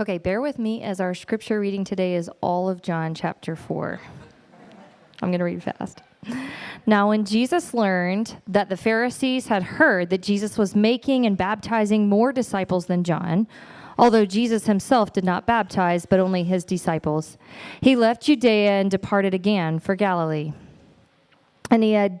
Okay, bear with me as our scripture reading today is all of John chapter 4. I'm going to read fast. Now, when Jesus learned that the Pharisees had heard that Jesus was making and baptizing more disciples than John, although Jesus himself did not baptize, but only his disciples, he left Judea and departed again for Galilee. And he had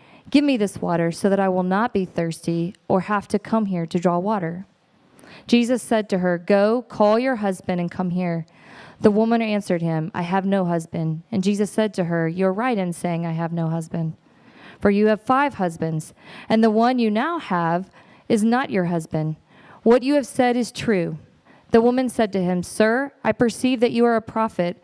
Give me this water so that I will not be thirsty or have to come here to draw water. Jesus said to her, Go, call your husband and come here. The woman answered him, I have no husband. And Jesus said to her, You're right in saying, I have no husband. For you have five husbands, and the one you now have is not your husband. What you have said is true. The woman said to him, Sir, I perceive that you are a prophet.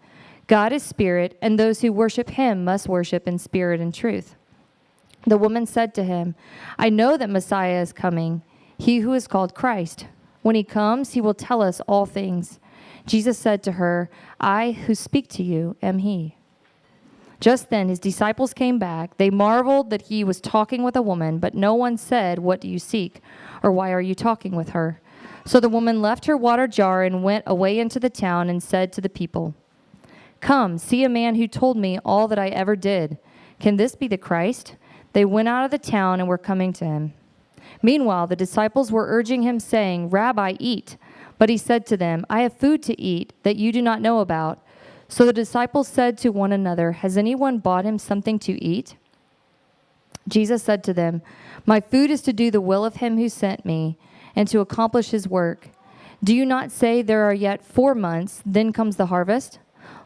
God is spirit, and those who worship him must worship in spirit and truth. The woman said to him, I know that Messiah is coming, he who is called Christ. When he comes, he will tell us all things. Jesus said to her, I who speak to you am he. Just then his disciples came back. They marveled that he was talking with a woman, but no one said, What do you seek? or Why are you talking with her? So the woman left her water jar and went away into the town and said to the people, Come, see a man who told me all that I ever did. Can this be the Christ? They went out of the town and were coming to him. Meanwhile, the disciples were urging him, saying, Rabbi, eat. But he said to them, I have food to eat that you do not know about. So the disciples said to one another, Has anyone bought him something to eat? Jesus said to them, My food is to do the will of him who sent me and to accomplish his work. Do you not say there are yet four months, then comes the harvest?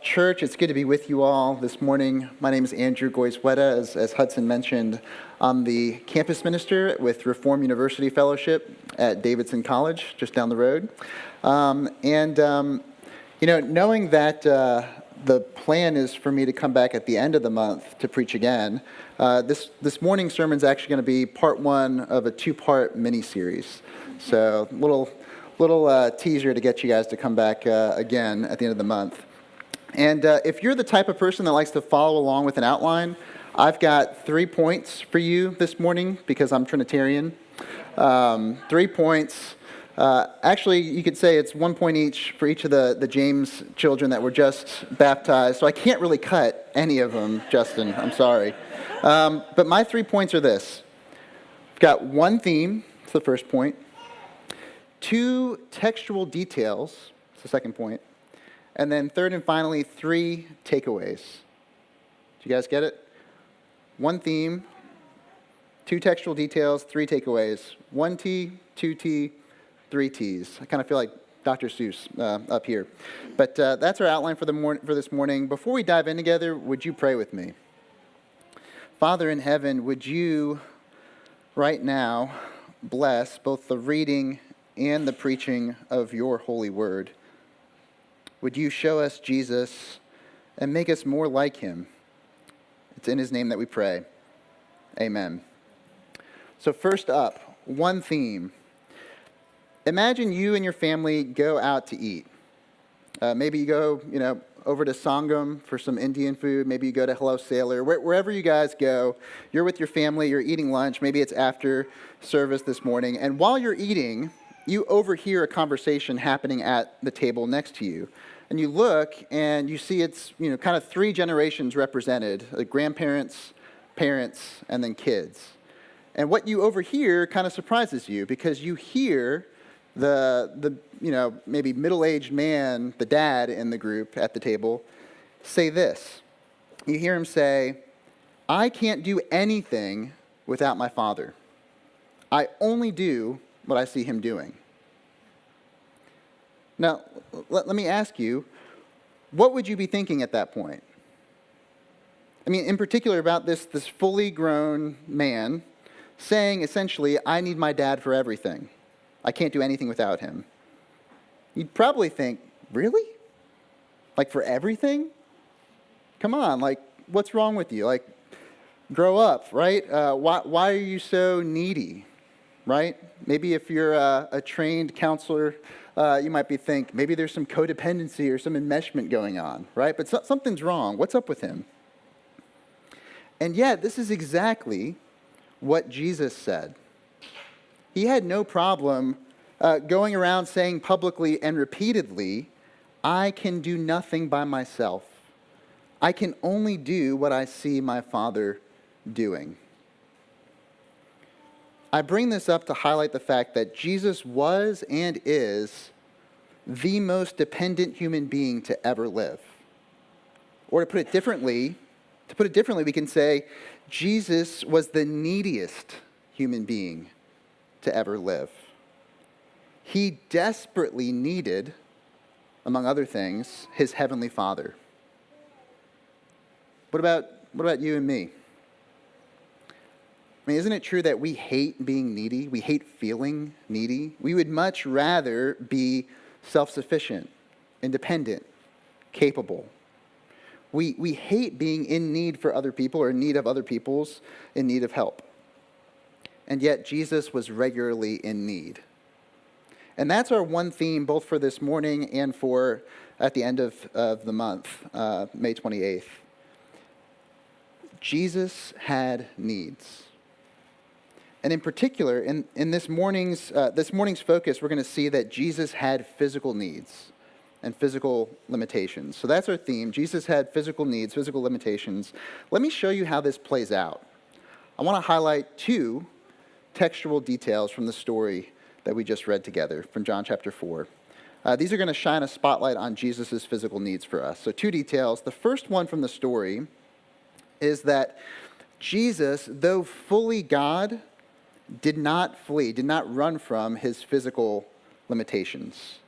Church, it's good to be with you all this morning. My name is Andrew Goizueta. As, as Hudson mentioned, I'm the campus minister with Reformed University Fellowship at Davidson College, just down the road. Um, and, um, you know, knowing that uh, the plan is for me to come back at the end of the month to preach again, uh, this, this morning's sermon is actually going to be part one of a two part mini series. So, little, little uh, teaser to get you guys to come back uh, again at the end of the month. And uh, if you're the type of person that likes to follow along with an outline, I've got three points for you this morning because I'm Trinitarian. Um, three points. Uh, actually, you could say it's one point each for each of the, the James children that were just baptized. So I can't really cut any of them, Justin. I'm sorry. Um, but my three points are this I've got one theme, it's the first point, two textual details, it's the second point, and then third and finally, three takeaways. Do you guys get it? One theme, two textual details, three takeaways. One T, two T, three T's. I kind of feel like Dr. Seuss uh, up here. But uh, that's our outline for, the mor- for this morning. Before we dive in together, would you pray with me? Father in heaven, would you right now bless both the reading and the preaching of your holy word? Would you show us Jesus and make us more like him? It's in his name that we pray. Amen. So, first up, one theme. Imagine you and your family go out to eat. Uh, maybe you go, you know, over to Sangam for some Indian food. Maybe you go to Hello Sailor. Where, wherever you guys go, you're with your family, you're eating lunch. Maybe it's after service this morning. And while you're eating, you overhear a conversation happening at the table next to you. And you look and you see it's, you know, kind of three generations represented like grandparents, parents, and then kids. And what you overhear kind of surprises you because you hear the, the you know, maybe middle aged man, the dad in the group at the table, say this. You hear him say, I can't do anything without my father. I only do what I see him doing. Now, let, let me ask you, what would you be thinking at that point? I mean, in particular, about this, this fully grown man saying essentially, I need my dad for everything. I can't do anything without him. You'd probably think, really? Like for everything? Come on, like, what's wrong with you? Like, grow up, right? Uh, why, why are you so needy, right? Maybe if you're a, a trained counselor, uh, you might be think maybe there's some codependency or some enmeshment going on, right? But so, something's wrong. What's up with him? And yet, this is exactly what Jesus said. He had no problem uh, going around saying publicly and repeatedly, I can do nothing by myself. I can only do what I see my Father doing. I bring this up to highlight the fact that Jesus was and is the most dependent human being to ever live. Or to put it differently, to put it differently, we can say Jesus was the neediest human being to ever live. He desperately needed, among other things, his heavenly Father. What about, what about you and me? I mean, isn't it true that we hate being needy? We hate feeling needy? We would much rather be self sufficient, independent, capable. We, we hate being in need for other people or in need of other people's in need of help. And yet, Jesus was regularly in need. And that's our one theme, both for this morning and for at the end of, of the month, uh, May 28th. Jesus had needs. And in particular, in, in this, morning's, uh, this morning's focus, we're going to see that Jesus had physical needs and physical limitations. So that's our theme. Jesus had physical needs, physical limitations. Let me show you how this plays out. I want to highlight two textual details from the story that we just read together from John chapter 4. Uh, these are going to shine a spotlight on Jesus' physical needs for us. So, two details. The first one from the story is that Jesus, though fully God, did not flee, did not run from his physical limitations.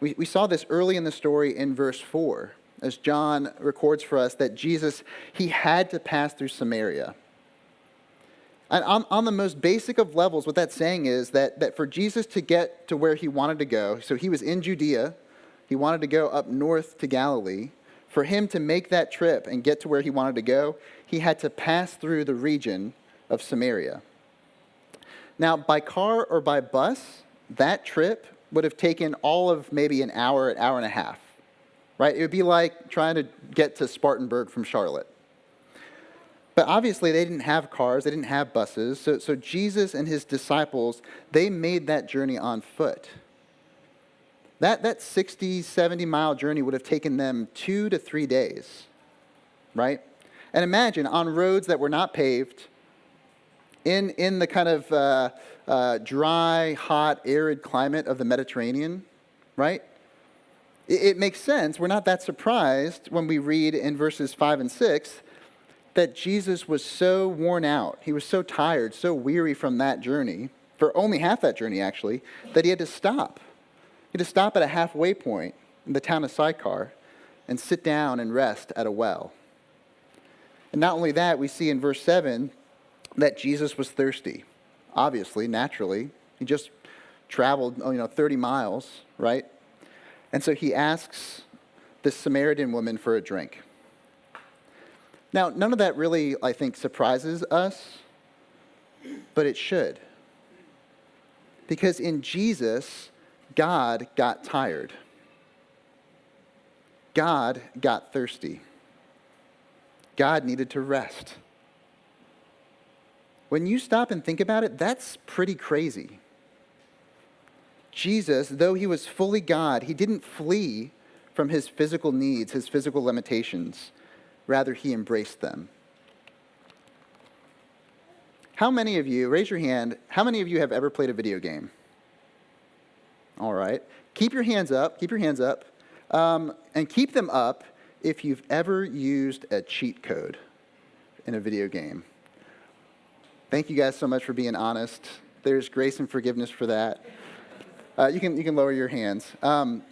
We, we saw this early in the story in verse 4, as John records for us that Jesus, he had to pass through Samaria. And on, on the most basic of levels, what that's saying is that, that for Jesus to get to where he wanted to go, so he was in Judea, he wanted to go up north to Galilee. For him to make that trip and get to where he wanted to go, he had to pass through the region of Samaria. Now, by car or by bus, that trip would have taken all of maybe an hour, an hour and a half. right? It would be like trying to get to Spartanburg from Charlotte. But obviously, they didn't have cars, they didn't have buses. So, so Jesus and his disciples, they made that journey on foot. That, that 60, 70 mile journey would have taken them two to three days, right? And imagine on roads that were not paved, in, in the kind of uh, uh, dry, hot, arid climate of the Mediterranean, right? It, it makes sense. We're not that surprised when we read in verses 5 and 6 that Jesus was so worn out, he was so tired, so weary from that journey, for only half that journey actually, that he had to stop. He had to stop at a halfway point in the town of Sychar and sit down and rest at a well. And not only that, we see in verse 7 that Jesus was thirsty. Obviously, naturally. He just traveled, oh, you know, 30 miles, right? And so he asks this Samaritan woman for a drink. Now, none of that really, I think, surprises us, but it should. Because in Jesus, God got tired. God got thirsty. God needed to rest. When you stop and think about it, that's pretty crazy. Jesus, though he was fully God, he didn't flee from his physical needs, his physical limitations. Rather, he embraced them. How many of you, raise your hand, how many of you have ever played a video game? All right. Keep your hands up, keep your hands up, um, and keep them up if you've ever used a cheat code in a video game. Thank you guys so much for being honest. There's grace and forgiveness for that. Uh, you, can, you can lower your hands. Um,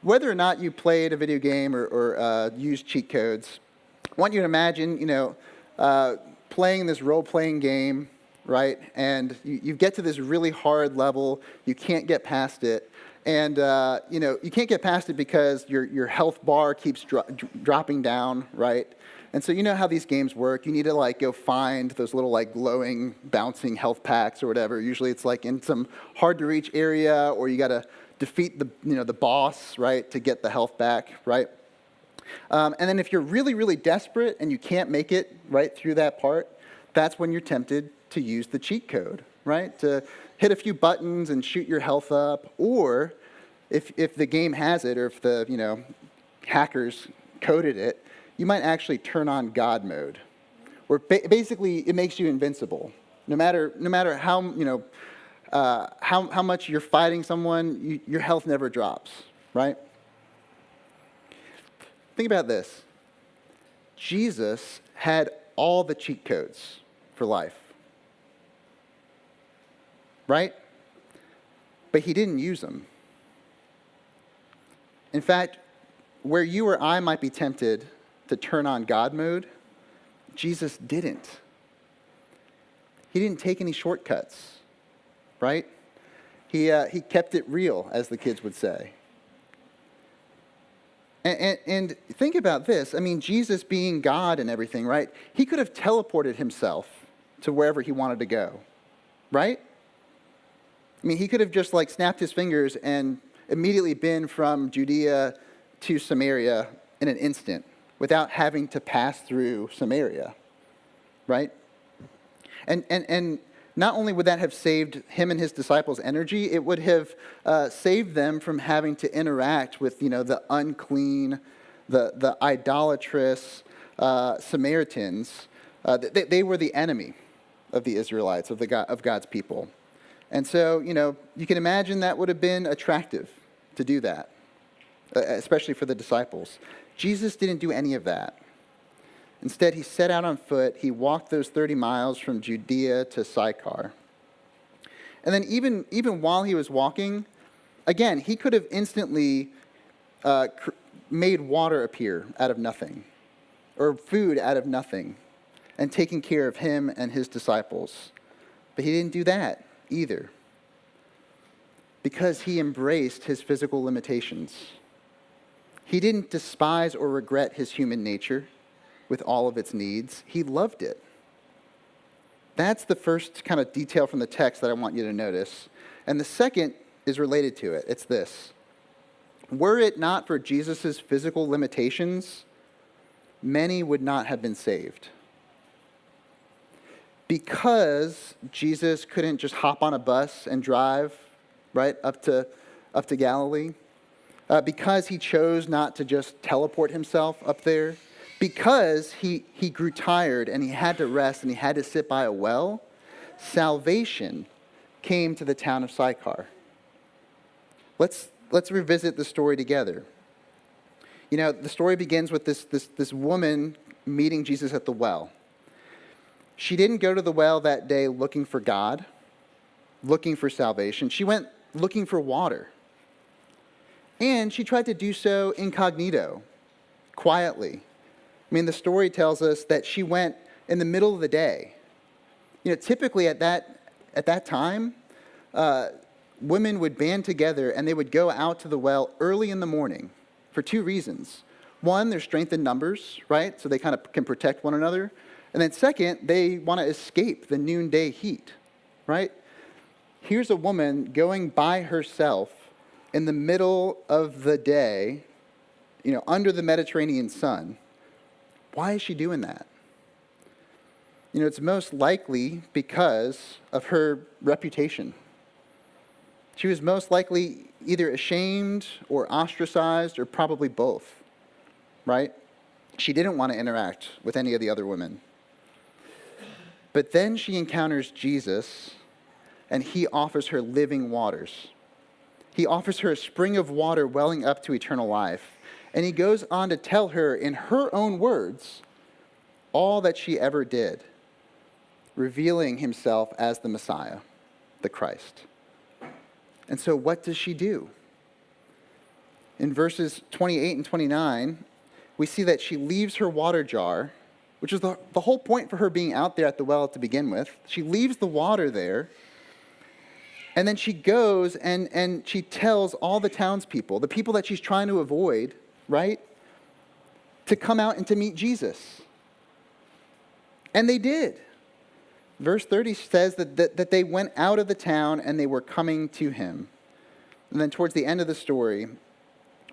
whether or not you played a video game or, or uh, used cheat codes, I want you to imagine, you know, uh, playing this role-playing game, right? And you, you, get to this really hard level, you can't get past it, and uh, you know you can't get past it because your your health bar keeps dro- dropping down, right? And so you know how these games work. You need to like go find those little like glowing, bouncing health packs or whatever. Usually it's like in some hard to reach area, or you got to defeat the you know the boss, right, to get the health back, right? Um, and then if you're really, really desperate and you can't make it right through that part, that's when you're tempted to use the cheat code, right? To hit a few buttons and shoot your health up. Or if, if the game has it, or if the you know hackers coded it, you might actually turn on God mode, where ba- basically it makes you invincible. No matter, no matter how, you know, uh, how, how much you're fighting someone, you, your health never drops, right? Think about this Jesus had all the cheat codes for life, right? But he didn't use them. In fact, where you or I might be tempted to turn on God mode, Jesus didn't. He didn't take any shortcuts, right? He, uh, he kept it real, as the kids would say. And, and, and, think about this. I mean, Jesus being God and everything, right? He could have teleported himself to wherever he wanted to go, right? I mean, he could have just like snapped his fingers and immediately been from Judea to Samaria in an instant without having to pass through Samaria, right? And, and, and not only would that have saved him and his disciples energy, it would have uh, saved them from having to interact with, you know, the unclean, the, the idolatrous uh, Samaritans. Uh, they, they were the enemy of the Israelites, of, the God, of God's people. And so, you know, you can imagine that would have been attractive to do that, especially for the disciples. Jesus didn't do any of that. Instead, he set out on foot. He walked those 30 miles from Judea to Sychar. And then, even, even while he was walking, again, he could have instantly uh, cr- made water appear out of nothing, or food out of nothing, and taken care of him and his disciples. But he didn't do that either, because he embraced his physical limitations. He didn't despise or regret his human nature with all of its needs. He loved it. That's the first kind of detail from the text that I want you to notice. And the second is related to it. It's this were it not for Jesus' physical limitations, many would not have been saved. Because Jesus couldn't just hop on a bus and drive right up to, up to Galilee, uh, because he chose not to just teleport himself up there, because he, he grew tired and he had to rest and he had to sit by a well, salvation came to the town of Sychar. Let's, let's revisit the story together. You know, the story begins with this, this, this woman meeting Jesus at the well. She didn't go to the well that day looking for God, looking for salvation. She went looking for water. And she tried to do so incognito, quietly. I mean, the story tells us that she went in the middle of the day. You know, typically at that, at that time, uh, women would band together and they would go out to the well early in the morning for two reasons. One, there's strength in numbers, right? So they kind of can protect one another. And then, second, they want to escape the noonday heat, right? Here's a woman going by herself in the middle of the day, you know, under the Mediterranean sun. Why is she doing that? You know, it's most likely because of her reputation. She was most likely either ashamed or ostracized or probably both, right? She didn't want to interact with any of the other women. But then she encounters Jesus, and he offers her living waters. He offers her a spring of water welling up to eternal life. And he goes on to tell her, in her own words, all that she ever did, revealing himself as the Messiah, the Christ. And so, what does she do? In verses 28 and 29, we see that she leaves her water jar, which is the, the whole point for her being out there at the well to begin with. She leaves the water there, and then she goes and, and she tells all the townspeople, the people that she's trying to avoid, right, to come out and to meet Jesus. And they did. Verse 30 says that, that, that, they went out of the town and they were coming to him. And then towards the end of the story,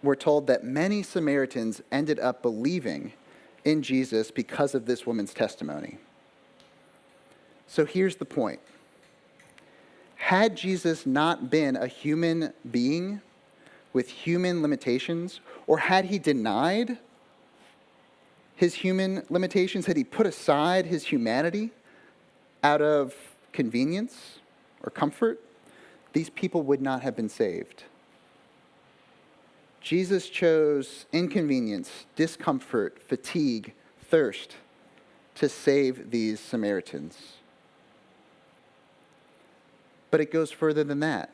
we're told that many Samaritans ended up believing in Jesus because of this woman's testimony. So here's the point Had Jesus not been a human being with human limitations, or had he denied his human limitations, had he put aside his humanity, out of convenience or comfort, these people would not have been saved. Jesus chose inconvenience, discomfort, fatigue, thirst to save these Samaritans. But it goes further than that.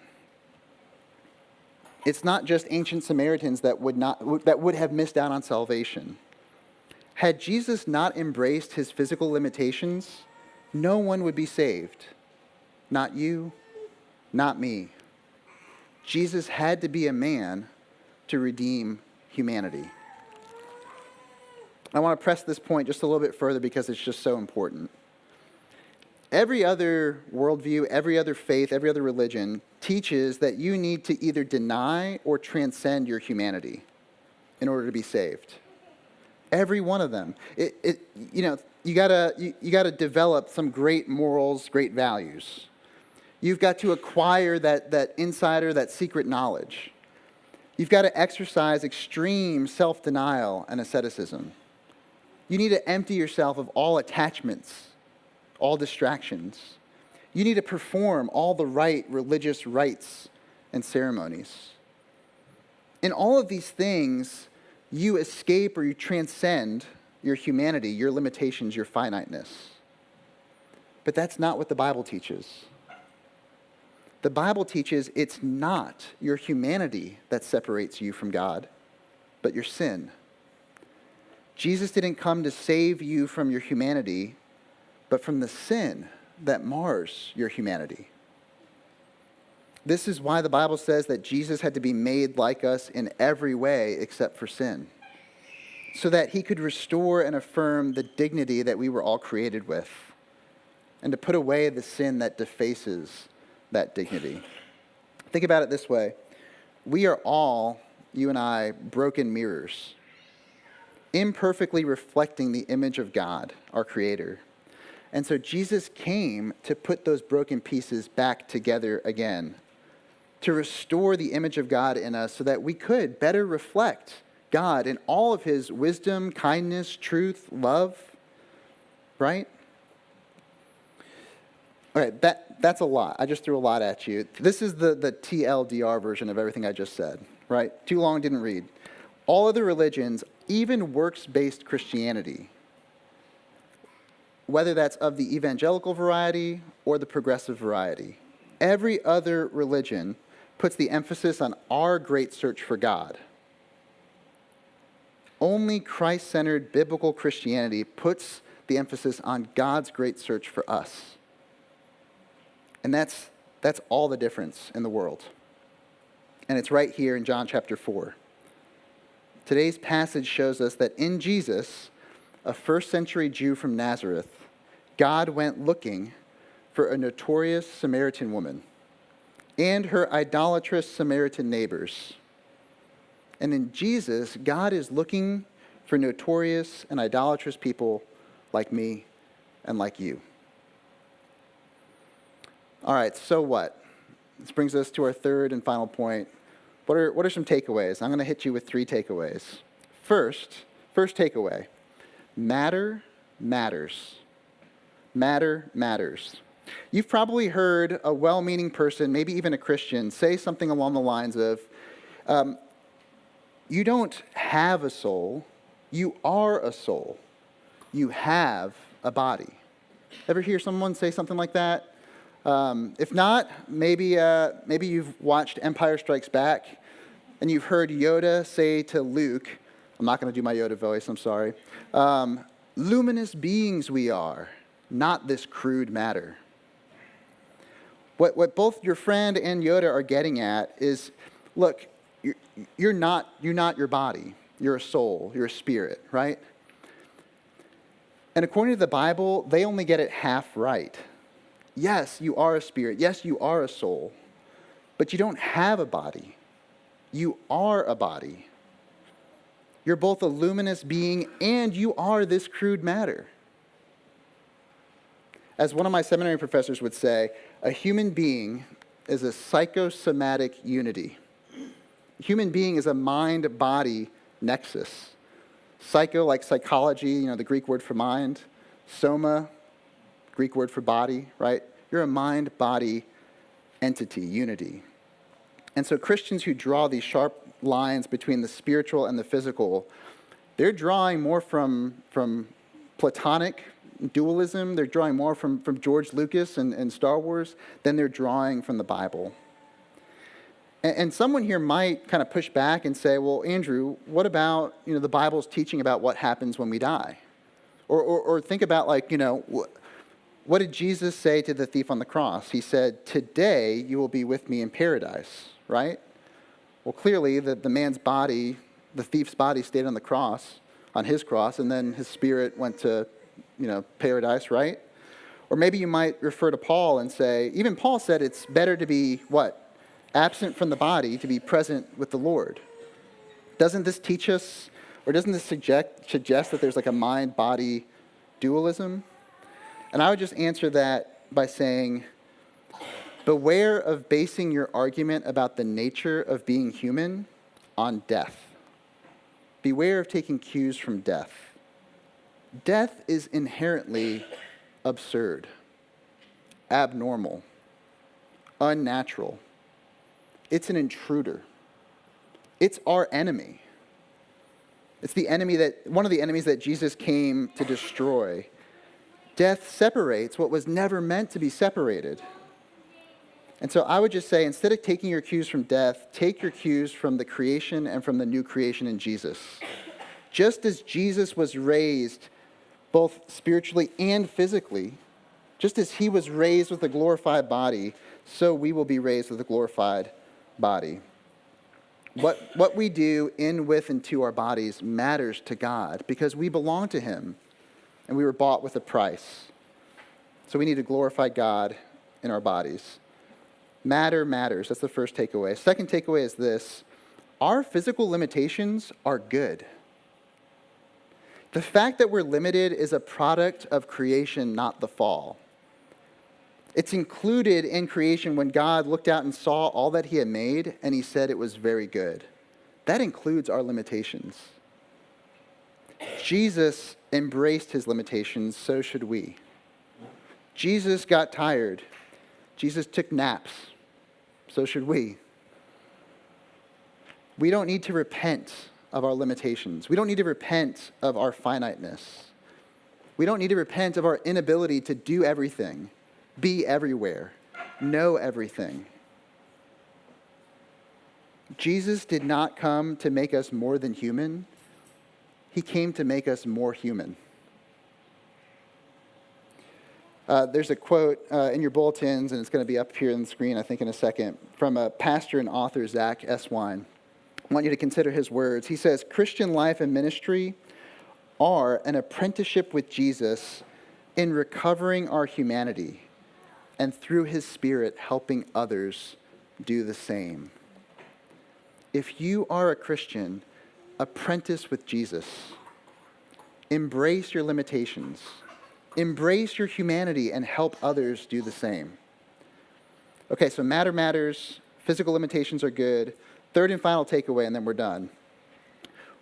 It's not just ancient Samaritans that would, not, that would have missed out on salvation. Had Jesus not embraced his physical limitations, no one would be saved. Not you, not me. Jesus had to be a man to redeem humanity. I want to press this point just a little bit further because it's just so important. Every other worldview, every other faith, every other religion teaches that you need to either deny or transcend your humanity in order to be saved. Every one of them. It, it, you know, you gotta, you, you gotta develop some great morals, great values. You've got to acquire that, that insider, that secret knowledge. You've got to exercise extreme self denial and asceticism. You need to empty yourself of all attachments, all distractions. You need to perform all the right religious rites and ceremonies. In all of these things, you escape or you transcend your humanity, your limitations, your finiteness. But that's not what the Bible teaches. The Bible teaches it's not your humanity that separates you from God, but your sin. Jesus didn't come to save you from your humanity, but from the sin that mars your humanity. This is why the Bible says that Jesus had to be made like us in every way except for sin so that he could restore and affirm the dignity that we were all created with, and to put away the sin that defaces that dignity. Think about it this way we are all you and I, broken mirrors, imperfectly reflecting the image of God, our Creator. And so Jesus came to put those broken pieces back together again, to restore the image of God in us so that we could better reflect God in all of his wisdom, kindness, truth, love, right? All right, that, that's a lot. I just threw a lot at you. This is the, the TLDR version of everything I just said, right? Too long, didn't read. All other religions, even works based Christianity, whether that's of the evangelical variety or the progressive variety, every other religion puts the emphasis on our great search for God. Only Christ centered biblical Christianity puts the emphasis on God's great search for us. And that's, that's all the difference in the world. And it's right here in John chapter 4. Today's passage shows us that in Jesus, a first century Jew from Nazareth, God went looking for a notorious Samaritan woman and her idolatrous Samaritan neighbors. And in Jesus, God is looking for notorious and idolatrous people like me and like you. All right, so what? This brings us to our third and final point. What are, what are some takeaways? I'm going to hit you with three takeaways. First, first takeaway matter matters. Matter matters. You've probably heard a well meaning person, maybe even a Christian, say something along the lines of, um, You don't have a soul, you are a soul. You have a body. Ever hear someone say something like that? Um, if not, maybe, uh, maybe you've watched Empire Strikes Back and you've heard Yoda say to Luke, I'm not going to do my Yoda voice, I'm sorry. Um, Luminous beings we are, not this crude matter. What, what both your friend and Yoda are getting at is look, you're, you're, not, you're not your body, you're a soul, you're a spirit, right? And according to the Bible, they only get it half right. Yes, you are a spirit. Yes, you are a soul. But you don't have a body. You are a body. You're both a luminous being and you are this crude matter. As one of my seminary professors would say, a human being is a psychosomatic unity. Human being is a mind body nexus. Psycho, like psychology, you know, the Greek word for mind. Soma, Greek word for body, right? You're a mind body entity, unity. And so Christians who draw these sharp lines between the spiritual and the physical, they're drawing more from, from Platonic dualism, they're drawing more from, from George Lucas and, and Star Wars than they're drawing from the Bible. And, and someone here might kind of push back and say, well, Andrew, what about you know, the Bible's teaching about what happens when we die? Or, or, or think about, like, you know, what did Jesus say to the thief on the cross? He said, Today you will be with me in paradise, right? Well, clearly, the, the man's body, the thief's body, stayed on the cross, on his cross, and then his spirit went to, you know, paradise, right? Or maybe you might refer to Paul and say, even Paul said it's better to be what? Absent from the body, to be present with the Lord. Doesn't this teach us, or doesn't this suggest, suggest that there's like a mind body dualism? And I would just answer that by saying, beware of basing your argument about the nature of being human on death. Beware of taking cues from death. Death is inherently absurd, abnormal, unnatural. It's an intruder. It's our enemy. It's the enemy that, one of the enemies that Jesus came to destroy. Death separates what was never meant to be separated. And so I would just say instead of taking your cues from death, take your cues from the creation and from the new creation in Jesus. Just as Jesus was raised both spiritually and physically, just as he was raised with a glorified body, so we will be raised with a glorified body. What, what we do in, with, and to our bodies matters to God because we belong to him and we were bought with a price. So we need to glorify God in our bodies. Matter matters. That's the first takeaway. Second takeaway is this our physical limitations are good. The fact that we're limited is a product of creation, not the fall. It's included in creation when God looked out and saw all that He had made, and He said it was very good. That includes our limitations. Jesus embraced His limitations, so should we. Jesus got tired. Jesus took naps, so should we. We don't need to repent of our limitations. We don't need to repent of our finiteness. We don't need to repent of our inability to do everything, be everywhere, know everything. Jesus did not come to make us more than human, He came to make us more human. Uh, there's a quote uh, in your bulletins, and it's going to be up here on the screen, I think, in a second, from a pastor and author, Zach Eswine. I want you to consider his words. He says, Christian life and ministry are an apprenticeship with Jesus in recovering our humanity and through his spirit helping others do the same. If you are a Christian, apprentice with Jesus. Embrace your limitations. Embrace your humanity and help others do the same. Okay, so matter matters, physical limitations are good. Third and final takeaway, and then we're done.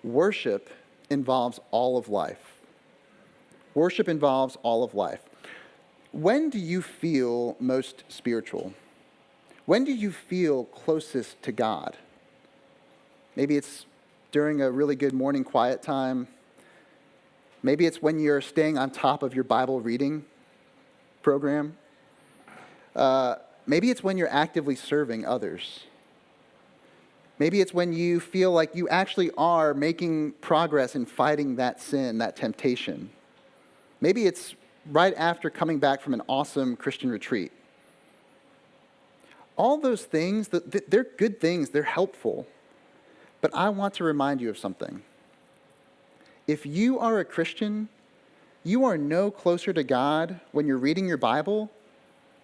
Worship involves all of life. Worship involves all of life. When do you feel most spiritual? When do you feel closest to God? Maybe it's during a really good morning quiet time. Maybe it's when you're staying on top of your Bible reading program. Uh, maybe it's when you're actively serving others. Maybe it's when you feel like you actually are making progress in fighting that sin, that temptation. Maybe it's right after coming back from an awesome Christian retreat. All those things, they're good things, they're helpful. But I want to remind you of something. If you are a Christian, you are no closer to God when you're reading your Bible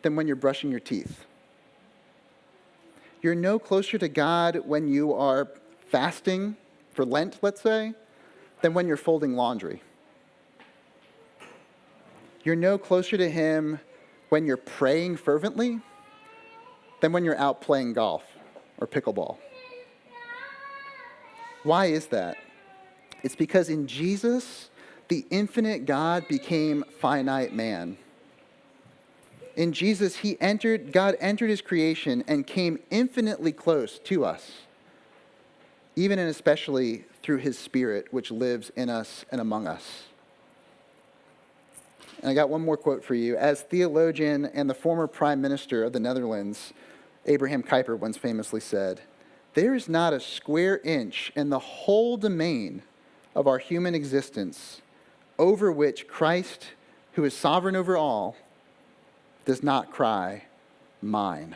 than when you're brushing your teeth. You're no closer to God when you are fasting for Lent, let's say, than when you're folding laundry. You're no closer to Him when you're praying fervently than when you're out playing golf or pickleball. Why is that? It's because in Jesus, the infinite God became finite man in Jesus, he entered, God entered his creation and came infinitely close to us, even and especially through his spirit, which lives in us and among us. And I got one more quote for you. As theologian and the former prime minister of the Netherlands, Abraham Kuyper once famously said, There is not a square inch in the whole domain of our human existence over which Christ, who is sovereign over all, does not cry, Mine.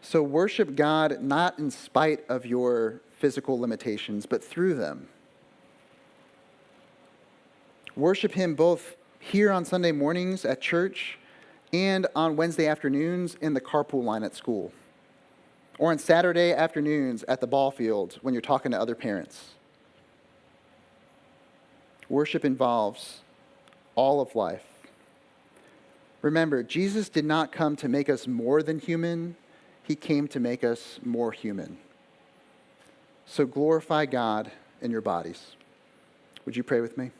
So worship God not in spite of your physical limitations, but through them. Worship Him both here on Sunday mornings at church and on Wednesday afternoons in the carpool line at school, or on Saturday afternoons at the ball field when you're talking to other parents. Worship involves all of life. Remember, Jesus did not come to make us more than human, he came to make us more human. So glorify God in your bodies. Would you pray with me?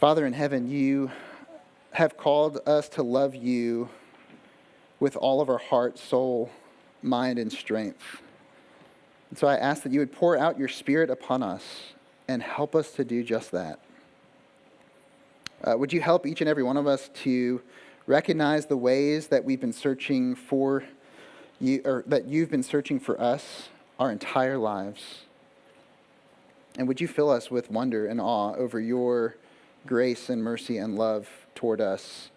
Father in heaven, you have called us to love you with all of our heart, soul, mind, and strength. And so I ask that you would pour out your spirit upon us and help us to do just that. Uh, would you help each and every one of us to recognize the ways that we've been searching for you, or that you've been searching for us our entire lives? And would you fill us with wonder and awe over your grace and mercy and love toward us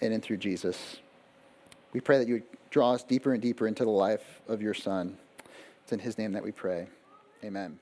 and in through Jesus? We pray that you would draw us deeper and deeper into the life of your Son. It's in his name that we pray. Amen.